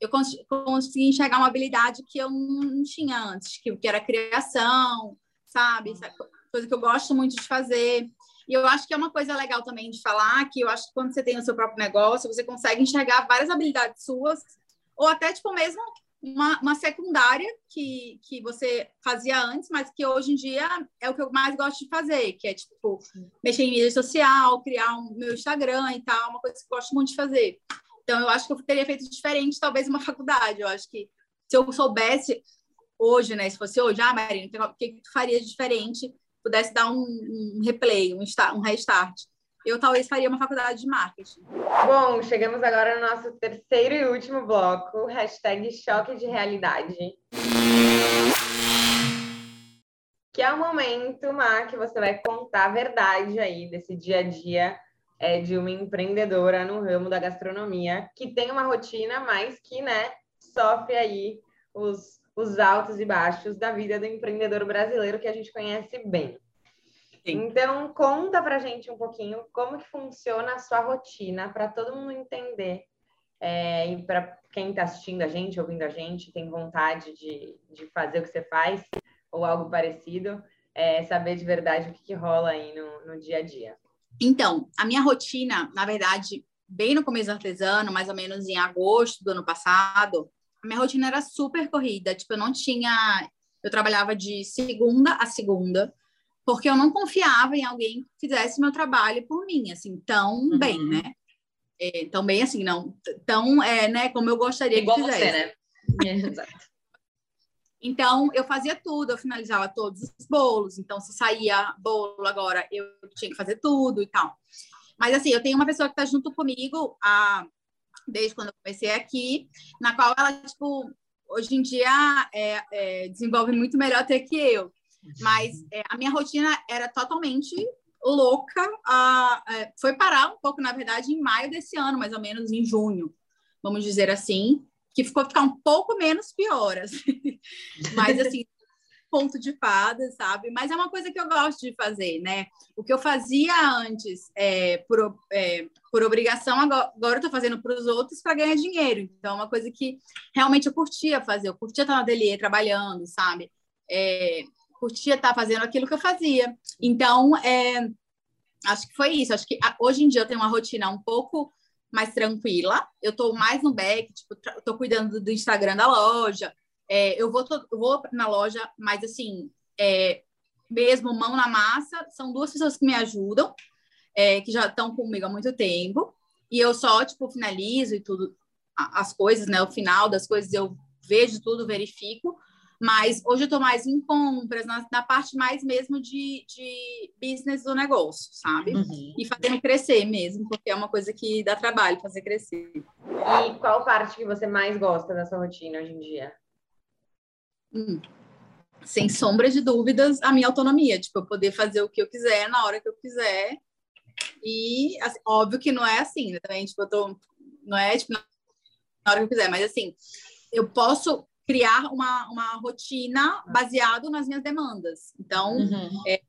eu cons consegui enxergar uma habilidade que eu não tinha antes, que, que era criação, sabe? Essa coisa que eu gosto muito de fazer. E eu acho que é uma coisa legal também de falar, que eu acho que quando você tem o seu próprio negócio, você consegue enxergar várias habilidades suas, ou até, tipo, mesmo uma, uma secundária que, que você fazia antes, mas que hoje em dia é o que eu mais gosto de fazer, que é tipo mexer em mídia social, criar um meu Instagram e tal, uma coisa que eu gosto muito de fazer. Então eu acho que eu teria feito diferente, talvez uma faculdade. Eu acho que se eu soubesse hoje, né, se fosse hoje, ah, Marina, o que tu faria de diferente? Pudesse dar um, um replay, um, um restart eu talvez faria uma faculdade de marketing. Bom, chegamos agora no nosso terceiro e último bloco, hashtag choque de realidade. Que é o momento, Má, que você vai contar a verdade aí desse dia a dia é, de uma empreendedora no ramo da gastronomia, que tem uma rotina, mas que, né, sofre aí os, os altos e baixos da vida do empreendedor brasileiro que a gente conhece bem. Então, conta pra gente um pouquinho como que funciona a sua rotina para todo mundo entender. É, e para quem está assistindo a gente, ouvindo a gente, tem vontade de, de fazer o que você faz ou algo parecido, é, saber de verdade o que, que rola aí no, no dia a dia. Então, a minha rotina, na verdade, bem no começo do artesano, mais ou menos em agosto do ano passado, a minha rotina era super corrida. Tipo, eu não tinha. Eu trabalhava de segunda a segunda porque eu não confiava em alguém que fizesse meu trabalho por mim, assim, tão uhum. bem, né? É, tão bem assim, não, tão, é, né, como eu gostaria Igual que fizesse. você, né? Exato. Então, eu fazia tudo, eu finalizava todos os bolos. Então, se saía bolo agora, eu tinha que fazer tudo e tal. Mas, assim, eu tenho uma pessoa que está junto comigo a, desde quando eu comecei aqui, na qual ela, tipo, hoje em dia é, é, desenvolve muito melhor até que eu. Mas é, a minha rotina era totalmente louca. A, é, foi parar um pouco, na verdade, em maio desse ano, mais ou menos em junho, vamos dizer assim, que ficou ficar um pouco menos pior, assim. Mas assim, ponto de fada, sabe? Mas é uma coisa que eu gosto de fazer, né? O que eu fazia antes é, por, é, por obrigação, agora, agora eu tô fazendo para os outros para ganhar dinheiro. Então, é uma coisa que realmente eu curtia fazer. Eu curtia estar no ateliê trabalhando, sabe? É, curtia estar fazendo aquilo que eu fazia. Então, é, acho que foi isso. Acho que hoje em dia eu tenho uma rotina um pouco mais tranquila. Eu estou mais no back, tipo, estou cuidando do Instagram da loja. É, eu, vou, eu vou na loja, mas assim, é, mesmo mão na massa, são duas pessoas que me ajudam, é, que já estão comigo há muito tempo. E eu só, tipo, finalizo e tudo as coisas, né? O final das coisas eu vejo tudo, verifico, mas hoje eu estou mais em compras, na, na, parte mais mesmo de, de business do negócio, sabe? Uhum. E fazendo crescer mesmo, porque é uma coisa que dá trabalho fazer crescer. E qual parte que você mais gosta da sua rotina hoje em dia? Hum. Sem sombra de dúvidas, a minha autonomia, tipo, eu poder fazer o que eu quiser na hora que eu quiser. E assim, óbvio que não é assim, né? Também, tipo, eu tô. Não é tipo, na hora que eu quiser, mas assim, eu posso criar uma, uma rotina baseado nas minhas demandas. Então, uhum. é,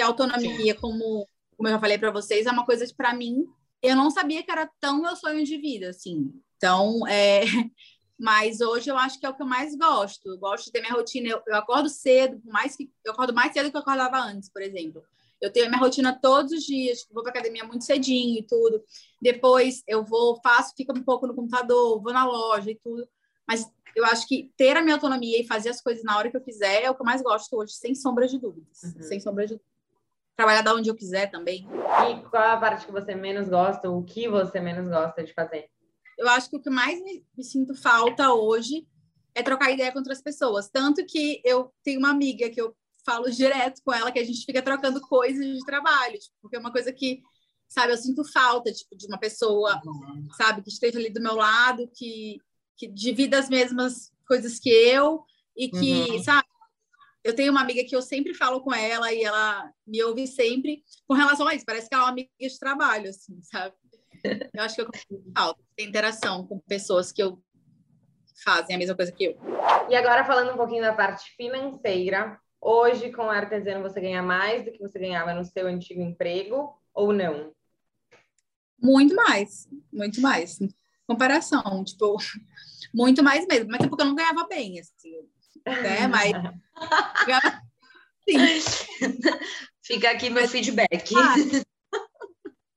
a autonomia, como, como eu já falei para vocês, é uma coisa que, para mim, eu não sabia que era tão meu sonho de vida, assim. Então, é, mas hoje eu acho que é o que eu mais gosto. Eu gosto de ter minha rotina. Eu, eu acordo cedo, mais que eu acordo mais cedo do que eu acordava antes, por exemplo. Eu tenho a minha rotina todos os dias, tipo, vou para academia muito cedinho e tudo. Depois eu vou, faço, fico um pouco no computador, vou na loja e tudo. Mas eu acho que ter a minha autonomia e fazer as coisas na hora que eu quiser é o que eu mais gosto hoje, sem sombra de dúvidas. Uhum. Sem sombra de Trabalhar da onde eu quiser também. E qual a parte que você menos gosta, o que você menos gosta de fazer? Eu acho que o que mais me, me sinto falta hoje é trocar ideia com outras pessoas. Tanto que eu tenho uma amiga que eu falo direto com ela, que a gente fica trocando coisas de trabalho, tipo, porque é uma coisa que, sabe, eu sinto falta, tipo, de uma pessoa, uhum. sabe, que esteja ali do meu lado, que que divida as mesmas coisas que eu e que, uhum. sabe? Eu tenho uma amiga que eu sempre falo com ela e ela me ouve sempre com relação a isso. Parece que ela é uma amiga de trabalho, assim, sabe? Eu acho que eu falta ter interação com pessoas que eu fazem a mesma coisa que eu. E agora falando um pouquinho da parte financeira, hoje com o artesano você ganha mais do que você ganhava no seu antigo emprego ou não? Muito mais, muito mais comparação, tipo, muito mais mesmo. Mas é porque eu não ganhava bem, assim, né? Mas. Sim. Fica aqui meu feedback.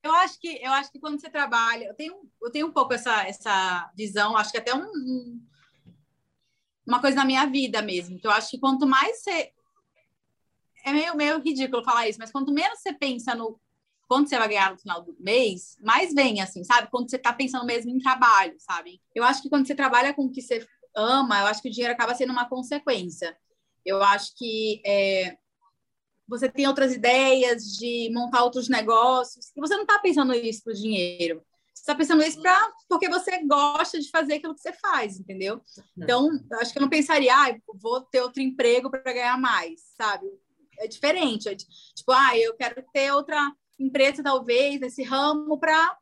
eu acho que eu acho que quando você trabalha, eu tenho, eu tenho um pouco essa, essa visão, acho que até um, um uma coisa na minha vida mesmo, que eu acho que quanto mais você é meio, meio ridículo falar isso, mas quanto menos você pensa no quanto você vai ganhar no final do mês, mais vem, assim, sabe? Quando você está pensando mesmo em trabalho, sabe? Eu acho que quando você trabalha com o que você ama, eu acho que o dinheiro acaba sendo uma consequência. Eu acho que é, você tem outras ideias de montar outros negócios, e você não está pensando isso para o dinheiro. Você está pensando isso pra, porque você gosta de fazer aquilo que você faz, entendeu? Então, eu acho que eu não pensaria, ah, vou ter outro emprego para ganhar mais, sabe? É diferente. É tipo, ah, eu quero ter outra empresa, talvez, nesse ramo, para.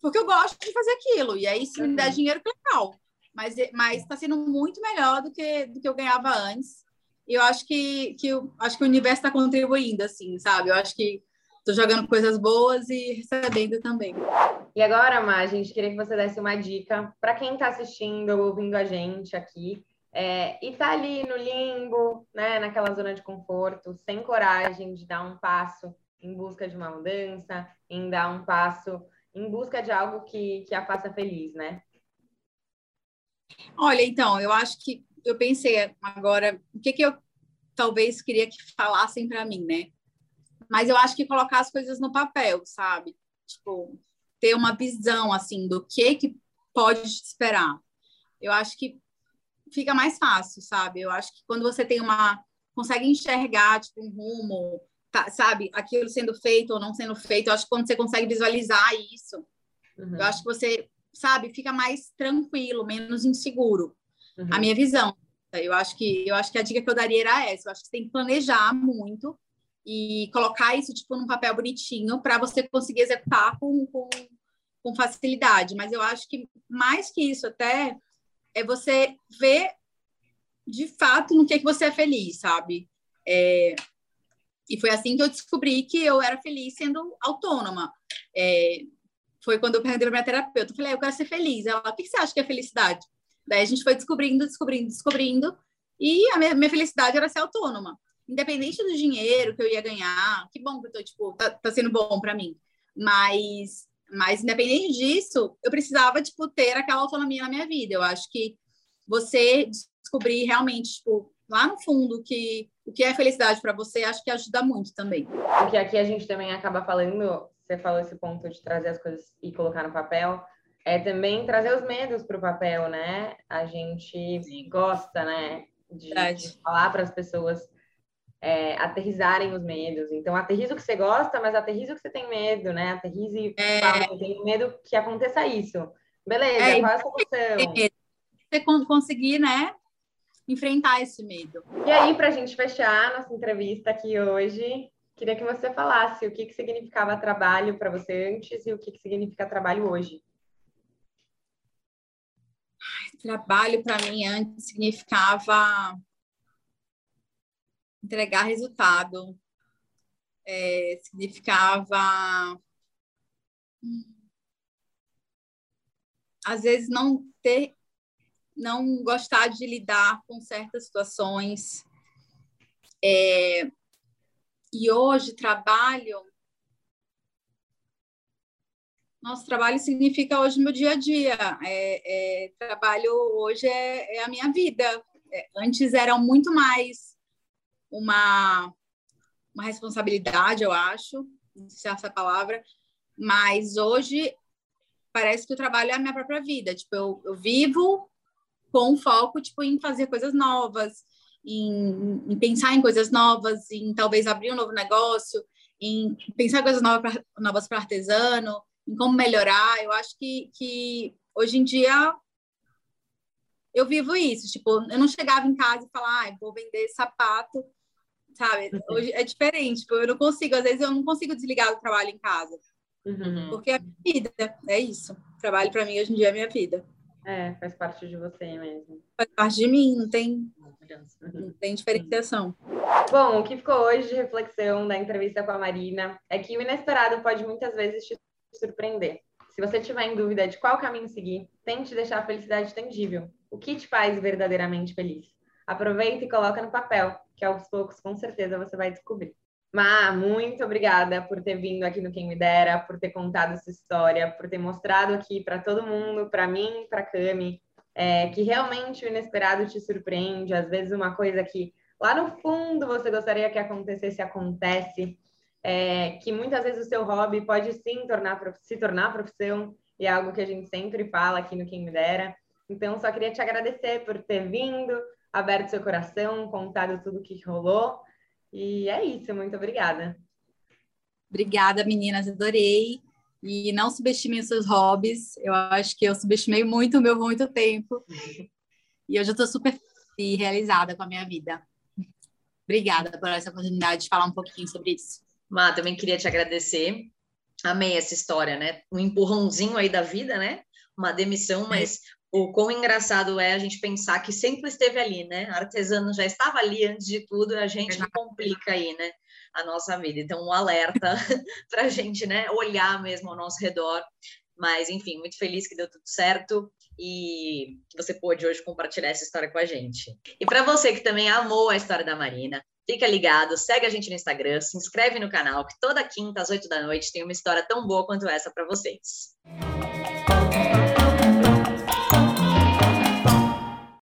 Porque eu gosto de fazer aquilo. E aí, se me der uhum. dinheiro, que legal. Mas está sendo muito melhor do que, do que eu ganhava antes. E eu acho que, que, eu, acho que o universo está contribuindo, assim, sabe? Eu acho que estou jogando coisas boas e recebendo também. E agora, Má, a gente queria que você desse uma dica para quem está assistindo ou ouvindo a gente aqui é, e tá ali no limbo, né, naquela zona de conforto, sem coragem de dar um passo em busca de uma mudança, em dar um passo em busca de algo que, que a faça feliz, né? Olha, então, eu acho que eu pensei agora, o que, que eu talvez queria que falassem para mim, né? Mas eu acho que colocar as coisas no papel, sabe? Tipo, ter uma visão, assim, do que que pode esperar. Eu acho que fica mais fácil, sabe? Eu acho que quando você tem uma... consegue enxergar, tipo, um rumo, tá, sabe, aquilo sendo feito ou não sendo feito. Eu acho que quando você consegue visualizar isso, uhum. eu acho que você, sabe, fica mais tranquilo, menos inseguro. Uhum. A minha visão. Eu acho que eu acho que a dica que eu daria era essa. Eu acho que você tem que planejar muito e colocar isso tipo num papel bonitinho para você conseguir executar com, com, com facilidade. Mas eu acho que mais que isso até é você ver de fato no que é que você é feliz, sabe? É, e foi assim que eu descobri que eu era feliz sendo autônoma. É, foi quando eu perguntei para minha terapeuta, eu falei, ah, eu quero ser feliz. Ela, o que você acha que é felicidade? Daí a gente foi descobrindo, descobrindo, descobrindo, e a minha, minha felicidade era ser autônoma. Independente do dinheiro que eu ia ganhar, que bom que eu tô, tipo, tá, tá sendo bom para mim. Mas, mas independente disso, eu precisava, tipo, ter aquela autonomia na minha vida. Eu acho que você descobrir realmente, tipo, lá no fundo que o que é felicidade para você, acho que ajuda muito também. Porque aqui a gente também acaba falando, você falou esse ponto de trazer as coisas e colocar no papel, é também trazer os medos para o papel, né? A gente Sim. gosta, né, de, de falar para as pessoas é, aterrizarem os medos. Então, aterriza o que você gosta, mas aterriza o que você tem medo, né? Aterrize e é... fala, eu tenho medo que aconteça isso. Beleza, é, qual é a solução? Você conseguir, né, enfrentar esse medo. E aí, para a gente fechar nossa entrevista aqui hoje, queria que você falasse o que, que significava trabalho para você antes e o que, que significa trabalho hoje. Trabalho para mim antes significava entregar resultado, é, significava às vezes não ter, não gostar de lidar com certas situações. É, e hoje trabalho nosso trabalho significa hoje meu dia a dia. É, é, trabalho hoje é, é, a minha vida. É, antes era muito mais uma, uma responsabilidade, eu acho, não sei se é essa palavra, mas hoje parece que o trabalho é a minha própria vida. Tipo, eu, eu vivo com foco tipo, em fazer coisas novas, em, em pensar em coisas novas, em talvez abrir um novo negócio, em pensar coisas novas para artesano, em como melhorar. Eu acho que, que hoje em dia eu vivo isso. Tipo, eu não chegava em casa e falava, ah, vou vender sapato, sabe? Uhum. Hoje é diferente. Tipo, eu não consigo, às vezes eu não consigo desligar o trabalho em casa. Uhum. Porque é a minha vida, é isso. O trabalho para mim hoje em dia é a minha vida. É, faz parte de você mesmo. Faz parte de mim, não tem, não tem diferenciação. Bom, o que ficou hoje de reflexão da entrevista com a Marina é que o inesperado pode muitas vezes te surpreender. Se você tiver em dúvida de qual caminho seguir, tente deixar a felicidade tangível. O que te faz verdadeiramente feliz? Aproveita e coloca no papel, que aos poucos, com certeza, você vai descobrir. Ma, muito obrigada por ter vindo aqui no Quem Me Dera, por ter contado essa história, por ter mostrado aqui para todo mundo, para mim, para Cami, é, que realmente o inesperado te surpreende. Às vezes, uma coisa que lá no fundo você gostaria que acontecesse, acontece é, que muitas vezes o seu hobby pode sim tornar, se tornar profissão, e é algo que a gente sempre fala aqui no Quem Me Dera. Então, só queria te agradecer por ter vindo, aberto seu coração, contado tudo o que rolou. E é isso, muito obrigada. Obrigada, meninas, adorei. E não subestimem os seus hobbies. Eu acho que eu subestimei muito o meu muito tempo. E hoje eu estou super realizada com a minha vida. Obrigada por essa oportunidade de falar um pouquinho sobre isso. Má, também queria te agradecer. Amei essa história, né? Um empurrãozinho aí da vida, né? Uma demissão, mas o quão engraçado é a gente pensar que sempre esteve ali, né? Artesano já estava ali antes de tudo, a gente complica aí, né? A nossa vida. Então, um alerta para a gente, né? Olhar mesmo ao nosso redor. Mas, enfim, muito feliz que deu tudo certo e que você pôde hoje compartilhar essa história com a gente. E para você que também amou a história da Marina, Fica ligado, segue a gente no Instagram, se inscreve no canal, que toda quinta às oito da noite tem uma história tão boa quanto essa para vocês.